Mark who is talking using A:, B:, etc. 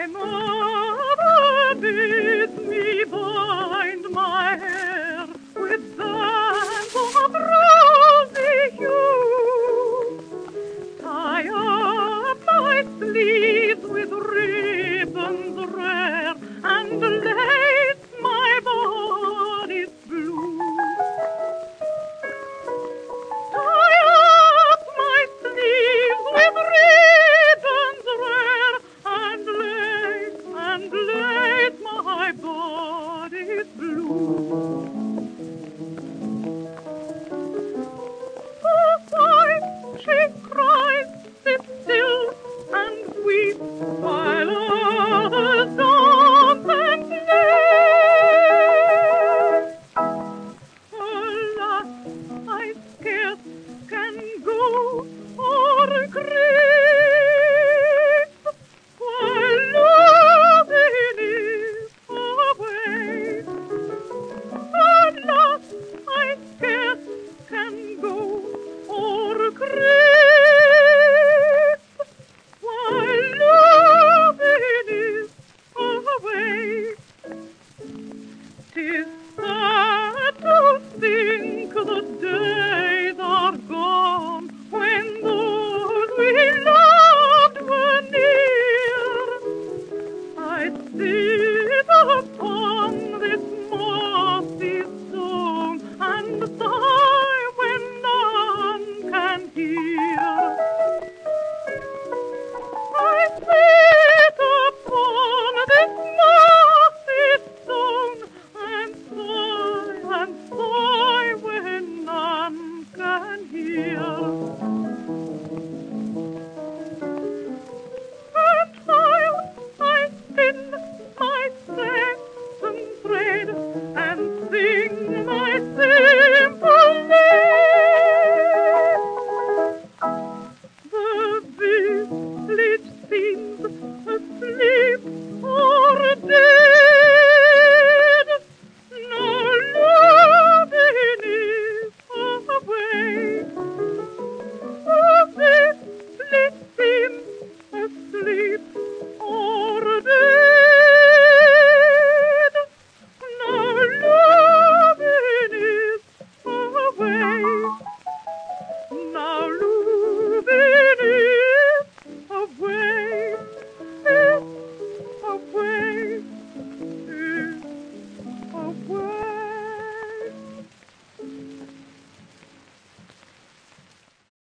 A: sabemos